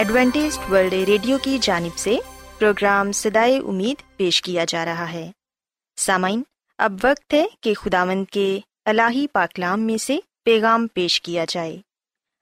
Adventist world radio کی جانب سے پروگرام سدائے امید پیش کیا جا رہا ہے۔ سامعین، اب وقت ہے کہ خداوند کے الہی پاکلام میں سے پیغام پیش کیا جائے۔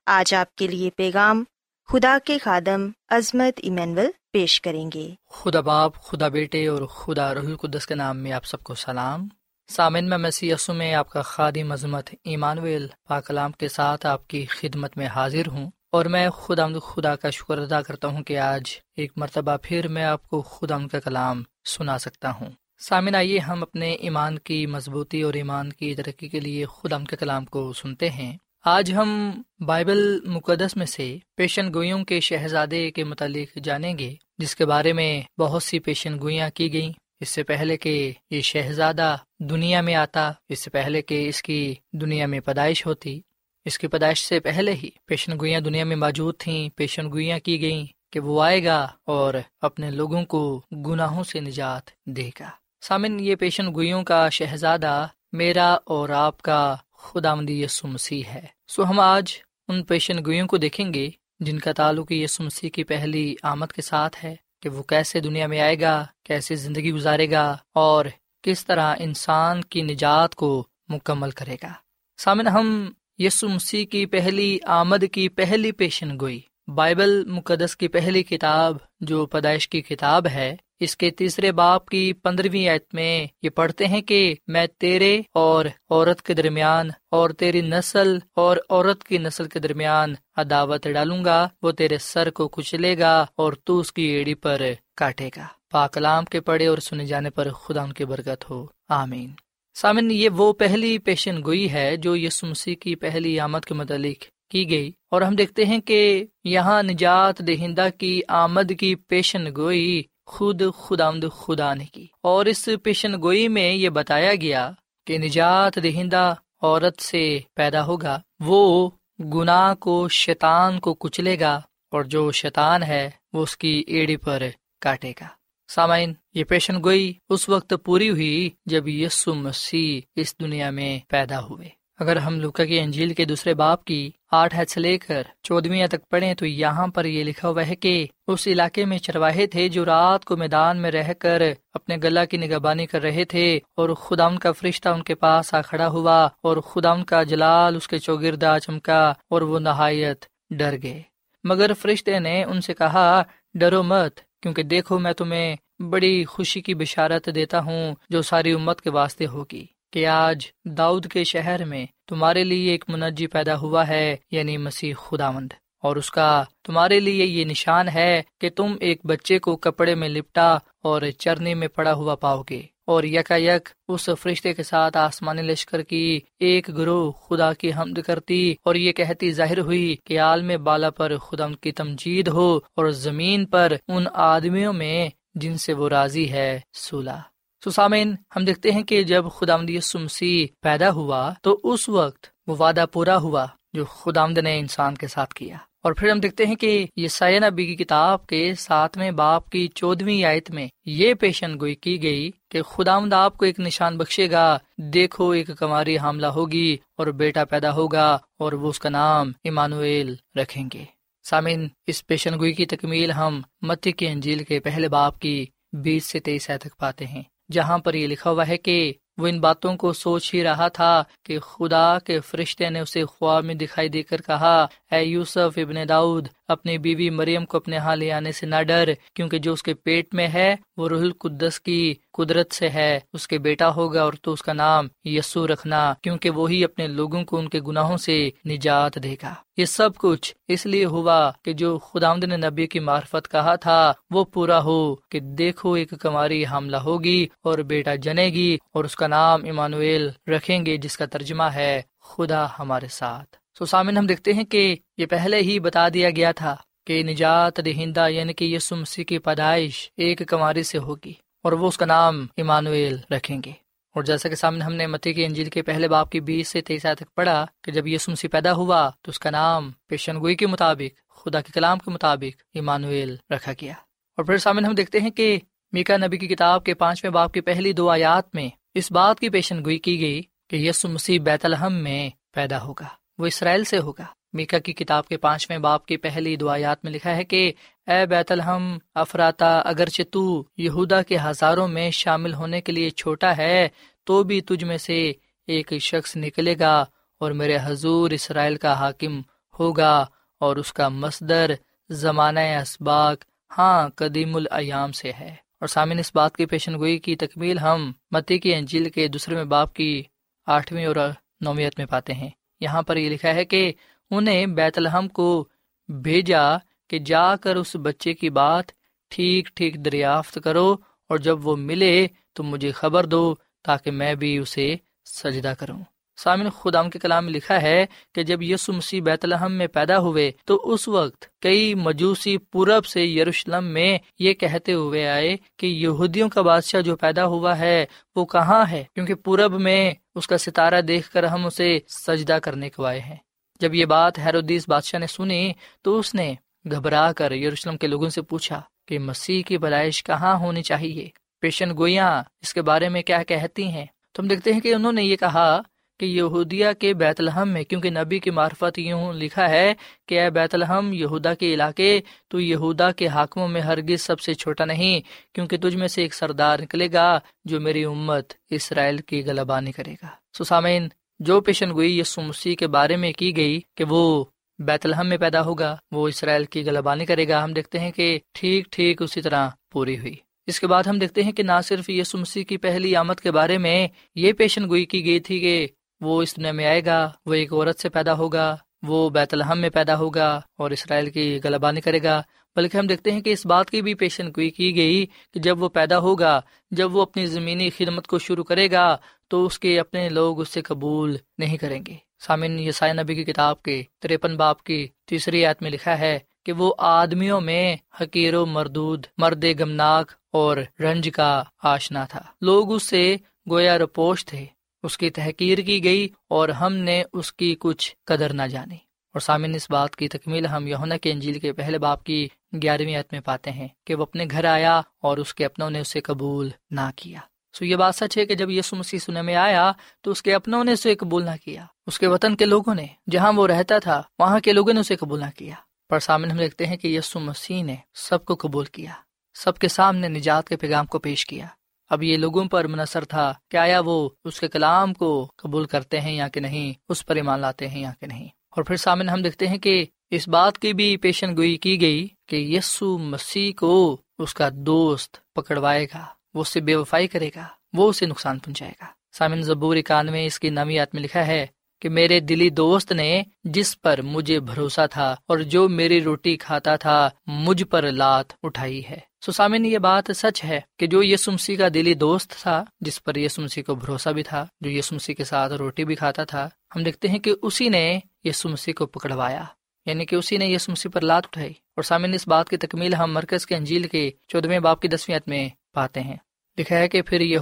آج آپ کے لیے پیغام خدا کے خادم عظمت ایمینول پیش کریں گے۔ خدا باپ، خدا بیٹے اور خدا رح القدس کے نام میں آپ سب کو سلام۔ سامن میں مسی میں آپ کا خادی مذمت ایمانویل پاکلام کے ساتھ آپ کی خدمت میں حاضر ہوں۔ اور میں خدا خدا کا شکر ادا کرتا ہوں کہ آج ایک مرتبہ پھر میں آپ کو خدا کا کلام سنا سکتا ہوں۔ سامن آئیے ہم اپنے ایمان کی مضبوطی اور ایمان کی ترقی کے لیے خدا کے کلام کو سنتے ہیں۔ آج ہم بائبل مقدس میں سے پیشن گوئیوں کے شہزادے کے متعلق جانیں گے، جس کے بارے میں بہت سی پیشن گوئیاں کی گئیں۔ اس سے پہلے کہ یہ شہزادہ دنیا میں آتا، اس سے پہلے کہ اس کی دنیا میں پیدائش ہوتی اس کی پیدائش سے پہلے ہی پیشن گوئیاں دنیا میں موجود تھیں۔ پیشن گوئیاں کی گئیں کہ وہ آئے گا اور اپنے لوگوں کو گناہوں سے نجات دے گا۔ سامن، یہ پیشن گوئیوں کا شہزادہ میرا اور آپ کا خدا مدی یسو مسیح ہے۔ سو ہم آج ان پیشن گوئیوں کو دیکھیں گے جن کا تعلق یسو مسیح کی پہلی آمد کے ساتھ ہے کہ وہ کیسے دنیا میں آئے گا، کیسے زندگی گزارے گا اور کس طرح انسان کی نجات کو مکمل کرے گا۔ سامن، ہم یسو مسیح کی پہلی، آمد کی پہلی پیشن گوئی۔ بائبل مقدس کی پہلی کتاب جو پیدائش کی کتاب ہے، اس کے تیسرے باپ کی پندرہویں آیت میں یہ پڑھتے ہیں کہ میں تیرے اور عورت کے درمیان اور تیری نسل اور عورت کی نسل کے درمیان عداوت ڈالوں گا، وہ تیرے سر کو کچلے گا اور تو اس کی ایڑی پر کاٹے گا۔ پاکلام کے پڑے اور سنے جانے پر خدا ان کی برکت ہو۔ آمین۔ سامن، یہ وہ پہلی پیشن گوئی ہے جو یسو مسیح کی پہلی آمد کے متعلق کی گئی۔ اور ہم دیکھتے ہیں کہ یہاں نجات دہندہ کی آمد کی پیشن گوئی خود خدا خدا نے کی۔ اور اس پیشن گوئی میں یہ بتایا گیا کہ نجات دہندہ عورت سے پیدا ہوگا۔ وہ گناہ کو، شیطان کو کچلے گا اور جو شیطان ہے، وہ اس کی ایڑی پر کاٹے گا۔ سامعین، یہ پیشن گوئی اس وقت پوری ہوئی جب یسو مسیح اس دنیا میں پیدا ہوئے۔ اگر ہم لوکا کی انجیل کے دوسرے باپ کی آٹھ حد سے لے کر چودویں تک پڑھیں تو یہاں پر یہ لکھا ہوا ہے کہ اس علاقے میں چرواہے تھے جو رات کو میدان میں رہ کر اپنے گلا کی نگہبانی کر رہے تھے اور خدا ان کا فرشتہ ان کے پاس آ کھڑا ہوا اور خدا ان کا جلال، اس کے چوگردا چمکا اور وہ نہایت ڈر گئے۔ مگر فرشتے نے ان سے کہا، ڈرو مت کیونکہ دیکھو میں تمہیں بڑی خوشی کی بشارت دیتا ہوں جو ساری امت کے واسطے ہوگی کہ آج داؤد کے شہر میں تمہارے لیے ایک منجی پیدا ہوا ہے یعنی مسیح خدا مند اور اس کا تمہارے لیے یہ نشان ہے کہ تم ایک بچے کو کپڑے میں لپٹا اور چرنی میں پڑا ہوا پاؤ گے۔ اور یکا یک اس فرشتے کے ساتھ آسمانی لشکر کی ایک گروہ خدا کی حمد کرتی اور یہ کہتی ظاہر ہوئی کہ عالم بالا پر خدا کی تمجید ہو اور زمین پر ان آدمیوں میں جن سے وہ راضی ہے سولہ سسامین ہم دیکھتے ہیں کہ جب خدا مسیح پیدا ہوا تو اس وقت وہ وعدہ پورا ہوا جو خدا نے انسان کے ساتھ کیا۔ اور پھر ہم دیکھتے ہیں کہ یہ سائن نبی کی کتاب کے ساتویں باپ کی چودویں آیت میں یہ پیشن گوئی کی گئی کہ خدا آپ کو ایک نشان بخشے گا، دیکھو ایک کماری حاملہ ہوگی اور بیٹا پیدا ہوگا اور وہ اس کا نام ایمانویل رکھیں گے۔ سامن اس پیشن گوئی کی تکمیل ہم متی کے انجیل کے پہلے باپ کی بیس سے تیئیس تک پاتے ہیں، جہاں پر یہ لکھا ہوا ہے کہ وہ ان باتوں کو سوچ ہی رہا تھا کہ خدا کے فرشتے نے اسے خواب میں دکھائی دے کر کہا، اے یوسف ابن داؤد اپنی بیوی مریم کو اپنے ہاں لے آنے سے نہ ڈر، کیونکہ جو اس کے پیٹ میں ہے، وہ روح القدس کی قدرت سے ہے۔ اس کے بیٹا ہوگا اور تو اس کا نام یسو رکھنا، کیونکہ وہی اپنے لوگوں کو ان کے گناہوں سے نجات دے گا۔ یہ سب کچھ اس لیے ہوا کہ جو خدا نے نبی کی معرفت کہا تھا، وہ پورا ہو کہ دیکھو ایک کماری حاملہ ہوگی اور بیٹا جنے گی اور اس کا نام ایمانویل رکھیں گے، جس کا ترجمہ ہے خدا ہمارے ساتھ۔ سو سامن، ہم دیکھتے ہیں کہ یہ پہلے ہی بتا دیا گیا تھا کہ نجات دہندہ یعنی کہ یسو مسیح کی پیدائش ایک کماری سے ہوگی اور وہ اس کا نام ایمانویل رکھیں گے۔ اور جیسا کہ سامنے ہم نے متی کی انجیل کے پہلے باپ کی بیس سے تیس تک پڑھا کہ جب یسو مسیح پیدا ہوا تو اس کا نام پیشن گوئی کے مطابق، خدا کے کلام کے مطابق ایمانویل رکھا گیا۔ اور پھر سامنے ہم دیکھتے ہیں کہ میکا نبی کی کتاب کے پانچویں باپ کی پہلی دو آیات میں اس بات کی پیشن گوئی کی گئی کہ یسو مسیح بیت الحم میں پیدا ہوگا۔ وہ اسرائیل سے ہوگا۔ میکا کی کتاب کے پانچویں باپ کی پہلی دعایات میں لکھا ہے کہ، اے بیت الحم، افراتا، اگرچہ تو یہودا کے ہزاروں میں شامل ہونے کے لیے چھوٹا ہے، تو بھی تجھ میں سے ایک شخص نکلے گا اور میرے حضور اسرائیل کا حاکم ہوگا اور اس کا مصدر زمانہ اسباق ہاں قدیم الایام سے ہے۔ اور سامن اس بات کی پیشن گوئی کی تکمیل ہم متی کی انجیل کے دوسرے میں باپ کی آٹھویں اور نومیت میں پاتے ہیں۔ یہاں پر یہ لکھا ہے کہ انہیں بیت الحم کو بھیجا کہ جا کر اس بچے کی بات ٹھیک ٹھیک دریافت کرو اور جب وہ ملے تو مجھے خبر دو تاکہ میں بھی اسے سجدہ کروں۔ سامن خدام کے کلام میں لکھا ہے کہ جب یسو مسیح بیت الحم میں پیدا ہوئے تو اس وقت کئی مجوسی پورب سے یروشلم میں یہ کہتے ہوئے آئے کہ یہودیوں کا بادشاہ جو پیدا ہوا ہے وہ کہاں ہے؟ کیونکہ پورب میں اس کا ستارہ دیکھ کر ہم اسے سجدہ کرنے کو آئے ہیں۔ جب یہ بات ہیرودیس بادشاہ نے سنی تو اس نے گھبرا کر یروشلم کے لوگوں سے پوچھا کہ مسیح کی بلائش کہاں ہونی چاہیے؟ پیشن گوئیاں اس کے بارے میں کیا کہتی ہیں؟ تم دیکھتے ہیں کہ انہوں نے یہ کہا کہ یہودیا کے بیت الحم میں، کیونکہ نبی کی معرفت یوں لکھا ہے کہ اے بیت الحم یہودا کے علاقے، تو یہودا کے حاکموں میں ہرگز سب سے چھوٹا نہیں، کیونکہ تجھ میں سے ایک سردار نکلے گا جو میری امت اسرائیل کی غلبانی کرے گا۔ سسامین جو پیشن گوئی یسو مسیح کے بارے میں کی گئی کہ وہ بیت الحم میں پیدا ہوگا، وہ اسرائیل کی غلبانی کرے گا، ہم دیکھتے ہیں کہ ٹھیک ٹھیک اسی طرح پوری ہوئی۔ اس کے بعد ہم دیکھتے ہیں کہ نہ صرف یسو مسیح کی پہلی آمد کے بارے میں یہ پیشن گوئی کی گئی تھی کہ وہ اس دنیا میں آئے گا، وہ ایک عورت سے پیدا ہوگا، وہ بیت الحم میں پیدا ہوگا اور اسرائیل کی غلبانی کرے گا۔ بلکہ ہم دیکھتے ہیں کہ اس بات کی بھی پیشن گوئی کی گئی کہ جب وہ پیدا ہوگا، جب وہ اپنی زمینی خدمت کو شروع کرے گا، تو اس کے اپنے لوگ اس سے قبول نہیں کریں گے۔ سامن یسائے نبی کی کتاب کے تریپن باپ کی تیسری آیت میں لکھا ہے کہ وہ آدمیوں میں حقیر و مردود، مرد گمناک اور رنج کا آشنا تھا۔ لوگ اس سے گویا رپوش تھے۔ اس کی تحقیر کی گئی اور ہم نے اس کی کچھ قدر نہ جانی۔ اور سامن اس بات کی تکمیل ہم یونا کے انجیل کے پہلے باپ کی گیارہویں عت میں پاتے ہیں کہ وہ اپنے گھر آیا اور اس کے اپنوں نے اسے قبول نہ کیا۔ سو یہ بات سچ ہے کہ جب یسو مسیح سنے میں آیا تو اس کے اپنوں نے اسے قبول نہ کیا۔ اس کے وطن کے لوگوں نے، جہاں وہ رہتا تھا، وہاں کے لوگوں نے اسے قبول نہ کیا۔ پر سامنے ہم دیکھتے ہیں کہ یسو مسیح نے سب کو قبول کیا، سب کے سامنے نجات کے پیغام کو پیش کیا۔ اب یہ لوگوں پر منحصر تھا کہ آیا وہ اس کے کلام کو قبول کرتے ہیں یا کہ نہیں، اس پر ایمان لاتے ہیں یا کہ نہیں۔ اور پھر سامنے ہم دیکھتے ہیں کہ اس بات کی بھی پیشن گوئی کی گئی کہ یسو مسیح کو اس کا دوست پکڑوائے گا، وہ اسے بے وفائی کرے گا، وہ اسے نقصان پہنچائے گا۔ سامن زبور اکانوے اس کی نامی میں لکھا ہے کہ میرے دلی دوست نے جس پر مجھے بھروسہ تھا اور جو میری روٹی کھاتا تھا مجھ پر لات اٹھائی ہے۔ سسامن یہ بات سچ ہے کہ جو یسمسی کا دلی دوست تھا، جس پر یسمسی کو بھروسہ بھی تھا، جو یسمسی کے ساتھ روٹی بھی کھاتا تھا، ہم دیکھتے ہیں کہ اسی نے یسمسی کو پکڑوایا۔ یعنی کہ اسی نے یسمسی پر لات اٹھائی۔ اور سامن اس بات کی تکمیل ہم مرکز کے انجیل کے چودہویں باپ کی دسویں میں پاتے ہیں۔ لکھا ہے کہ پھر یہ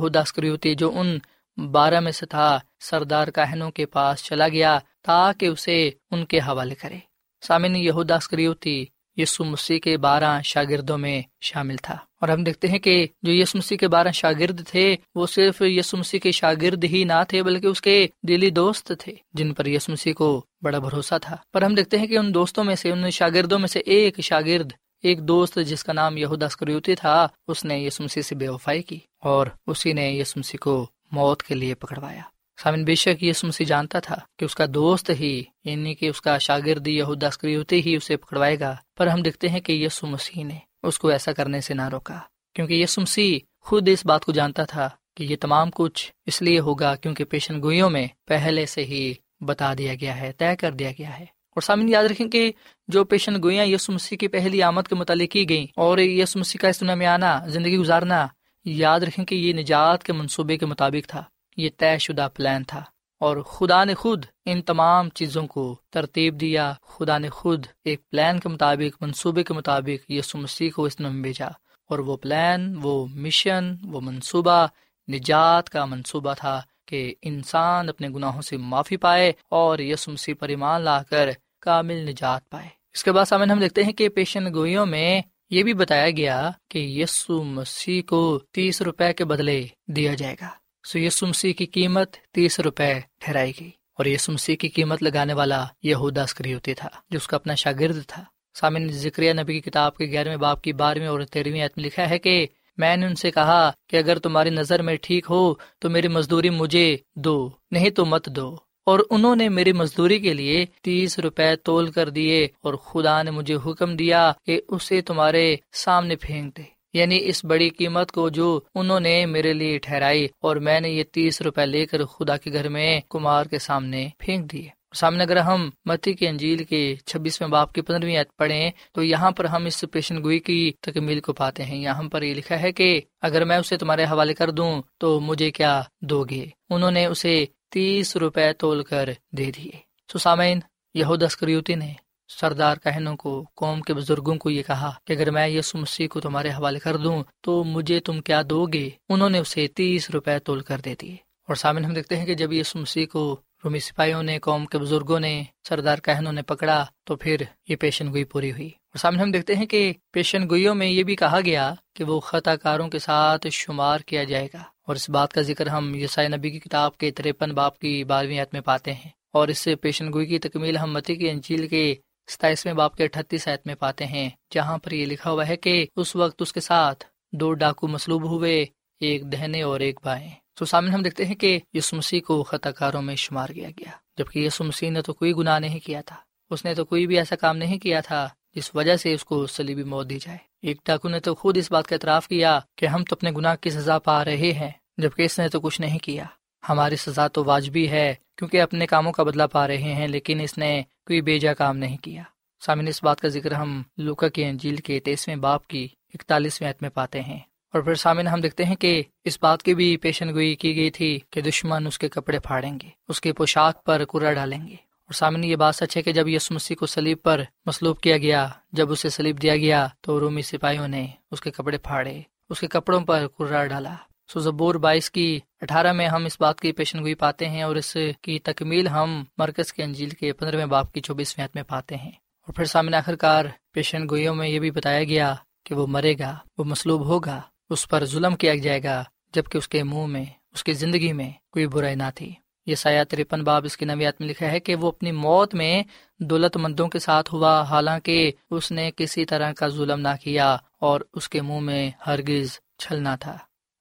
جو ان بارہ میں سے تھا، سردار کاہنوں کے پاس چلا گیا تاکہ اسے ان کے حوالے کرے۔ سامن یہوداسکریوتی یسو مسیح کے بارہ شاگردوں میں شامل تھا۔ اور ہم دیکھتے ہیں کہ جو یسو مسیح کے بارہ شاگرد تھے، وہ صرف یسو مسیح کے شاگرد ہی نہ تھے، بلکہ اس کے دلی دوست تھے، جن پر یسو مسیح کو بڑا بھروسہ تھا۔ پر ہم دیکھتے ہیں کہ ان دوستوں میں سے، ان شاگردوں میں سے ایک شاگرد، ایک دوست جس کا نام یہودا اسکریوتی تھا، اس نے یسو مسیح سے بے وفائی کی اور اسی نے یسو مسیح کو موت کے لیے پکڑوایا۔ سامن بے شک یسو مسیح جانتا تھا کہ اس کا دوست ہی یعنی کہ اس کا شاگرد یہودا اسکریوتی ہی اسے پکڑوائے گا، پر ہم دیکھتے ہیں کہ یسو مسیح نے اس کو ایسا کرنے سے نہ روکا۔ کیونکہ یسو مسیح خود اس بات کو جانتا تھا کہ یہ تمام کچھ اس لیے ہوگا کیونکہ پیشن گوئیوں میں پہلے سے ہی بتا دیا گیا ہے، طے کر دیا گیا ہے۔ اور سامنے یاد رکھیں کہ جو پیشن گوئیاں یسو مسیح کی پہلی آمد کے متعلق کی گئیں اور یسو مسیح کا اس دنیا میں آنا، زندگی گزارنا یاد رکھیں کہ یہ نجات کے منصوبے کے مطابق تھا، یہ طے شدہ پلان تھا، اور خدا نے خود ان تمام چیزوں کو ترتیب دیا۔ خدا نے خود ایک پلان کے مطابق، منصوبے کے مطابق یسو مسیح کو اس میں بھیجا، اور وہ پلان، وہ مشن، وہ منصوبہ نجات کا منصوبہ تھا کہ انسان اپنے گناہوں سے معافی پائے اور یسو مسیح پر ایمان لا کر کامل نجات پائے۔ اس کے بعد سامنے ہم دیکھتے ہیں کہ پیشن گوئیوں میں یہ بھی بتایا گیا کہ یسو مسیح کو تیس روپے کے بدلے دیا جائے گا۔ سو یسو مسیح کی قیمت تیس روپے ٹھہرائی گئی اور یسو مسیح کی قیمت لگانے والا یہ ہوتی تھا، جو اس کا اپنا شاگرد تھا۔ سامن ذکر نبی کی کتاب کے گیارہویں باپ کی بارہویں اور تیرہویں میں لکھا ہے کہ میں نے ان سے کہا کہ اگر تمہاری نظر میں ٹھیک ہو تو میری مزدوری مجھے دو، نہیں تو مت دو۔ اور انہوں نے میری مزدوری کے لیے تیس روپے تول کر دیے اور خدا نے مجھے حکم دیا کہ اسے تمہارے سامنے پھینک دے۔ یعنی اس بڑی قیمت کو جو انہوں نے میرے لیے ٹھہرائی اور میں نے یہ تیس روپے لے کر خدا کے گھر میں کمار کے سامنے پھینک دیے۔ سامنے اگر ہم متی کے انجیل کے چھبیسویں باپ کی پندرہویں عید پڑھیں تو یہاں پر ہم اس پیشن گوئی کی تکمیل کو پاتے ہیں۔ یہاں پر یہ لکھا ہے کہ اگر میں اسے تمہارے حوالے کر دوں تو مجھے کیا دو گے؟ انہوں نے اسے تیس روپے تول کر دے دیے۔ سسامین، یہود اسکریوتی نے سردار کہنوں کو، قوم کے بزرگوں کو یہ کہا کہ اگر میں یسو مسیح کو تمہارے حوالے کر دوں تو مجھے تم کیا دو گے؟ انہوں نے اسے تیس روپے تول کر دے دیے۔ اور سامن ہم دیکھتے ہیں کہ جب یسو مسیح کو رومی سپاہیوں نے، قوم کے بزرگوں نے سردار کہنوں نے پکڑا تو پھر یہ پیشن گوئی پوری ہوئی۔ اور سامنے ہم دیکھتے ہیں کہ پیشن گوئیوں میں یہ بھی کہا گیا کہ وہ خطا کاروں کے ساتھ شمار کیا جائے گا۔ اور اس بات کا ذکر ہم یسائی نبی کی کتاب کے ترپن باپ کی بارہویں عید میں پاتے ہیں۔ اور اس سے پیشن گوئی کی تکمیل ہم متی کی انجیل کے ستائیسویں باپ کے اٹھتیس عید میں پاتے ہیں، جہاں پر یہ لکھا ہوا ہے کہ اس وقت اس کے ساتھ دو ڈاکو مسلوب ہوئے، ایک دہنے اور ایک بائیں۔ تو سامنے ہم دیکھتے ہیں کہ یس مسیح کو خطا کاروں میں شمار کیا گیا، جبکہ یسو مسیح نے تو کوئی گناہ نہیں کیا تھا۔ اس نے تو کوئی بھی ایسا کام نہیں کیا تھا جس وجہ سے اس کو سلیبی موت دی جائے۔ ایک ڈاکو نے تو خود اس بات کا اعتراف کیا کہ ہم تو اپنے گناہ کی سزا پا رہے ہیں، جبکہ اس نے تو کچھ نہیں کیا۔ ہماری سزا تو واجبی ہے، کیونکہ اپنے کاموں کا بدلہ پا رہے ہیں، لیکن اس نے کوئی بیجا کام نہیں کیا۔ سامن اس بات کا ذکر ہم لوکا کے انجیل کے تیسویں باپ کی اکتالیسویں عت میں پاتے ہیں۔ اور پھر سامن ہم دیکھتے ہیں کہ اس بات کی بھی پیشن گوئی کی گئی تھی کہ دشمن اس کے کپڑے پھاڑیں گے، اس کے پوشاک پر کرا ڈالیں گے۔ اور سامن یہ بات سچ ہے کہ جب یس مسیح کو سلیب پر مسلوب کیا گیا، جب اسے سلیب دیا گیا، تو رومی سپاہیوں نے اس کے کپڑے پھاڑے، اس کے کپڑوں پر کرا ڈالا۔ سو زبور بائیس کی اٹھارہ میں ہم اس بات کی پیشن گوئی پاتے ہیں اور اس کی تکمیل ہم مرکز کے انجیل کے پندرہویں باپ کی چوبیسویں میں پاتے ہیں۔ اور پھر سامنے آخر کار پیشن گوئیوں میں یہ بھی بتایا گیا کہ وہ مرے گا، وہ مسلوب ہوگا، اس پر ظلم کیا جائے گا، جبکہ اس کے منہ میں، اس کی زندگی میں کوئی برائی نہ تھی۔ یہ سایہ ترپن باب اس کی نویات میں لکھا ہے کہ وہ اپنی موت میں دولت مندوں کے ساتھ ہوا، حالانکہ اس نے کسی طرح کا ظلم نہ کیا اور اس کے منہ میں ہرگز چھلنا تھا۔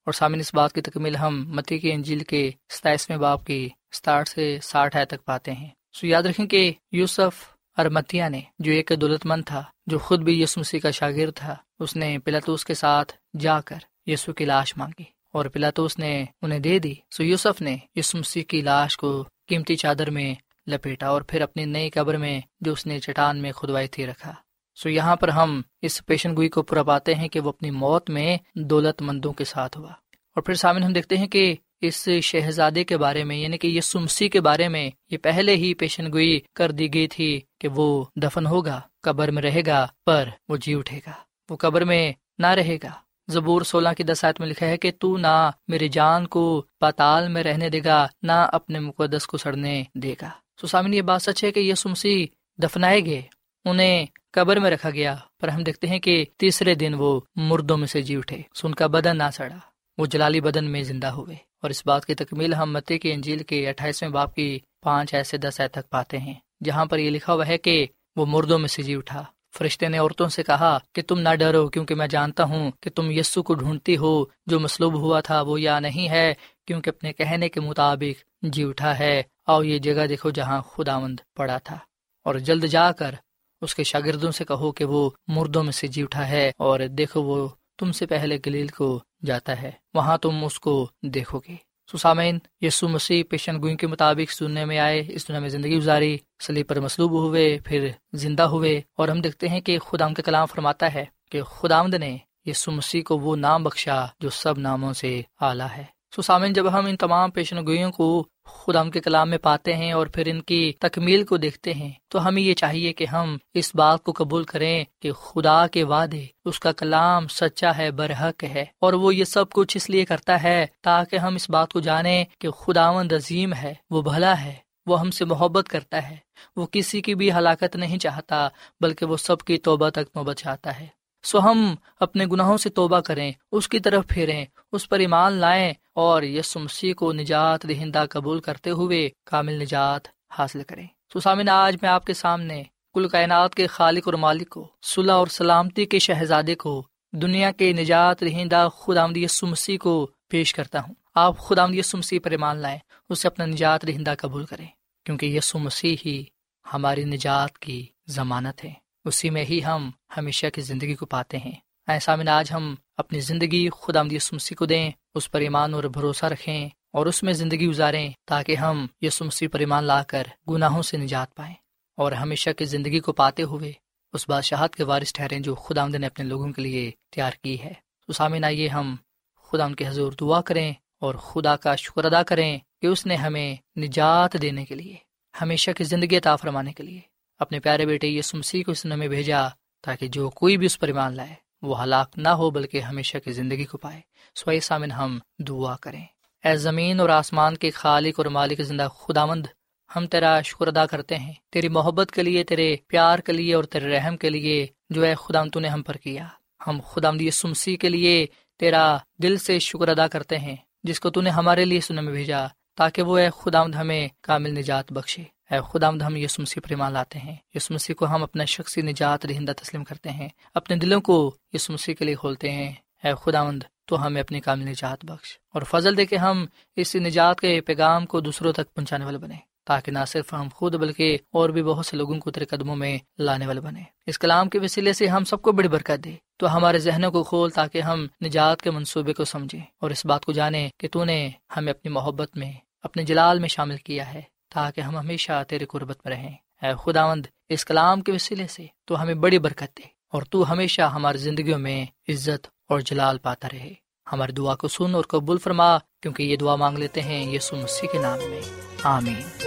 اور سامن اس بات کی تکمیل ہم متی کی انجیل کے ستائیسویں باپ کی ستاٹھ سے ساٹھ آئے تک پاتے ہیں۔ سو یاد رکھیں کہ یوسف ارمتیا نے جو ایک دولت مند تھا، جو خود بھی یسو مسیح کا شاگرد تھا، اس نے پلاتوس کے ساتھ جا کر یسو کی لاش مانگی۔ اور پلاتوس نے انہیں دے دی۔ سو یوسف نے یسو مسیح کی لاش کو قیمتی چادر میں لپیٹا اور پھر اپنی نئی قبر میں جو اس نے چٹان میں کھدوائی تھی رکھا۔ سو یہاں پر ہم اس پیشن گوئی کو پورا پاتے ہیں کہ وہ اپنی موت میں دولت مندوں کے ساتھ ہوا۔ اور پھر سامنے ہم دیکھتے ہیں کہ اس شہزادے کے بارے میں یعنی کہ یہ سمسی کے بارے میں، یہ پہلے ہی پیشن گوئی کر دی گئی تھی کہ وہ دفن ہوگا، قبر میں رہے گا، پر وہ جی اٹھے گا۔ وہ قبر میں نہ رہے گا۔ زبور سولہ کی دسات میں لکھا ہے کہ تو نہ میری جان کو پاتال میں رہنے دے گا، نہ اپنے مقدس کو سڑنے دے گا۔ سامن یہ بات سچ ہے کہ یہ سمسی دفنائے گئے، انہیں قبر میں رکھا گیا، پر ہم دیکھتے ہیں کہ تیسرے دن وہ مردوں میں سے جی اٹھے سو ان کا بدن نہ سڑا، وہ جلالی بدن میں زندہ ہوئے اور اس بات کی تکمیل ہم متے کے انجیل کے اٹھائیسویں باپ کی پانچ ایسے دس ایت تک پاتے ہیں، جہاں پر یہ لکھا ہوا ہے کہ وہ مردوں میں سے جی اٹھا۔ فرشتے نے عورتوں سے کہا کہ تم نہ ڈرو کیونکہ میں جانتا ہوں کہ تم یسو کو ڈھونڈتی ہو، جو مسلوب ہوا تھا وہ یا نہیں ہے، کیونکہ اپنے کہنے کے مطابق جی اٹھا ہے۔ اور یہ جگہ دیکھو جہاں خدا مند پڑا تھا۔ اور جلد جا کر اس کے شاگردوں سے کہو کہ وہ مردوں میں سے جی اٹھا ہے اور دیکھو وہ تم سے پہلے گلیل کو جاتا ہے۔ وہاں تم اس کو دیکھو گے۔ سسامین یسو مسیح پیشن گوئی کے مطابق سننے میں آئے، اس دنیا میں زندگی گزاری سلی پر مصلوب ہوئے، پھر زندہ ہوئے، اور ہم دیکھتے ہیں کہ خدا کے کلام فرماتا ہے کہ خدامد نے یسو مسیح کو وہ نام بخشا جو سب ناموں سے اعلیٰ ہے۔ سسامین، جب ہم ان تمام پیشن گوئیوں کو خدا ہم کے کلام میں پاتے ہیں اور پھر ان کی تکمیل کو دیکھتے ہیں، تو ہمیں یہ چاہیے کہ ہم اس بات کو قبول کریں کہ خدا کے وعدے، اس کا کلام سچا ہے، برحق ہے، اور وہ یہ سب کچھ اس لیے کرتا ہے تاکہ ہم اس بات کو جانیں کہ خداوند عظیم ہے، وہ بھلا ہے، وہ ہم سے محبت کرتا ہے، وہ کسی کی بھی ہلاکت نہیں چاہتا، بلکہ وہ سب کی توبہ تک محبت چاہتا ہے۔ سو ہم اپنے گناہوں سے توبہ کریں، اس کی طرف پھیریں، اس پر ایمان لائیں اور یس مسیح کو نجات دہندہ قبول کرتے ہوئے کامل نجات حاصل کریں۔ سو سامن آج میں آپ کے سامنے کل کائنات کے خالق اور مالک کو صلاح اور سلامتی کے شہزادے کو، دنیا کے نجات دہندہ خود آمد یسو مسیح کو پیش کرتا ہوں۔ آپ خود آمد یسو مسیح پر ایمان لائیں اسے اپنا نجات دہندہ قبول کریں، کیونکہ یسو مسیح ہی ہماری نجات کی ضمانت ہے۔ اسی میں ہی ہم ہمیشہ کی زندگی کو پاتے ہیں۔ ایسا میں آج ہم اپنی زندگی خدا یسمسی کو دیں۔ اس پر ایمان اور بھروسہ رکھیں اور اس میں زندگی گزاریں تاکہ ہم یسمسی پر ایمان لا کر گناہوں سے نجات پائیں اور ہمیشہ کی زندگی کو پاتے ہوئے اس بادشاہت کے وارث ٹھہریں جو خدا آمد نے اپنے لوگوں کے لیے تیار کی ہے۔ تو سامن آئیے ہم خدا ان کے حضور دعا کریں اور خدا کا شکر ادا کریں کہ اس نے ہمیں نجات دینے کے لیے، ہمیشہ کی زندگی عطا فرمانے کے لیے اپنے پیارے بیٹے یہ سمسی کو اس نے میں بھیجا تاکہ جو کوئی بھی اس پر ایمان لائے۔ وہ ہلاک نہ ہو بلکہ ہمیشہ کی زندگی کو پائے۔ سوئی سامن ہم دعا کریں۔ اے زمین اور آسمان کے خالق اور مالک زندہ خدا مند ہم تیرا شکر ادا کرتے ہیں۔ تیری محبت کے لیے، تیرے پیار کے لیے اور تیرے رحم کے لیے جو ہے خدا تو نے ہم پر کیا۔ ہم خدا مد سمسی کے لیے تیرا دل سے شکر ادا کرتے ہیں، جس کو تو نے ہمارے لیے سننے میں بھیجا، تاکہ وہ اے خدا ہمیں کامل نجات بخشے۔ اے خدا ہم یس مسیح پر ایمان لاتے ہیں۔ یس مسیح کو ہم اپنا شخصی نجات رہندہ تسلیم کرتے ہیں۔ اپنے دلوں کو یس مسیح کے لیے کھولتے ہیں۔ اے خدا مند تو ہمیں اپنی کامل نجات بخش۔ اور فضل دے کے ہم اس نجات کے پیغام کو دوسروں تک پہنچانے والے بنے تاکہ نہ صرف ہم خود، بلکہ اور بھی بہت سے لوگوں کو تیرے قدموں میں لانے والے بنے اس کلام کے وسیلے سے ہم سب کو بڑی برکت دے۔ تو ہمارے ذہنوں کو کھول تاکہ ہم نجات کے منصوبے کو سمجھیں۔ اور اس بات کو جانیں کہ تو نے ہمیں اپنی محبت میں، اپنے جلال میں شامل کیا ہے۔ تاکہ ہم ہمیشہ تیرے قربت میں رہیں۔ اے خداوند، اس کلام کے وسیلے سے تو ہمیں بڑی برکت دے اور تو ہمیشہ ہماری زندگیوں میں عزت اور جلال پاتا رہے۔ ہماری دعا کو سن اور قبول فرما، کیونکہ یہ دعا مانگ لیتے ہیں یہ مسیح کے نام میں۔ آمین۔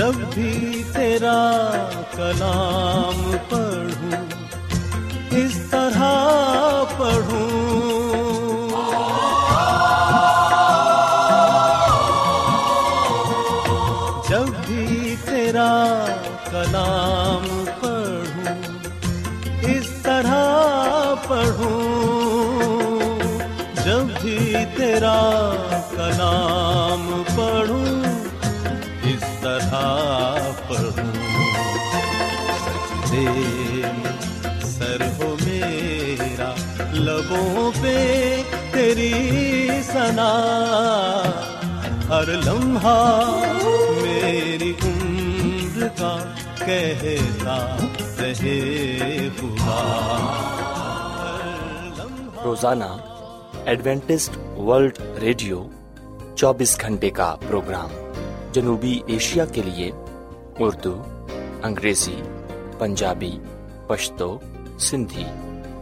جب بھی تیرا کلام پڑھوں، اس طرح پڑھوں۔ جب بھی تیرا کلام پڑھوں، اس طرح پڑھوں۔ جب بھی تیرا لبوں پہ تیری سنا ہر لمحہ میری عمر کا کہتا رہے خدا روزانہ ایڈوینٹسٹ ورلڈ ریڈیو چوبیس گھنٹے کا پروگرام جنوبی ایشیا کے لیے اردو، انگریزی، پنجابی، پشتو، سندھی۔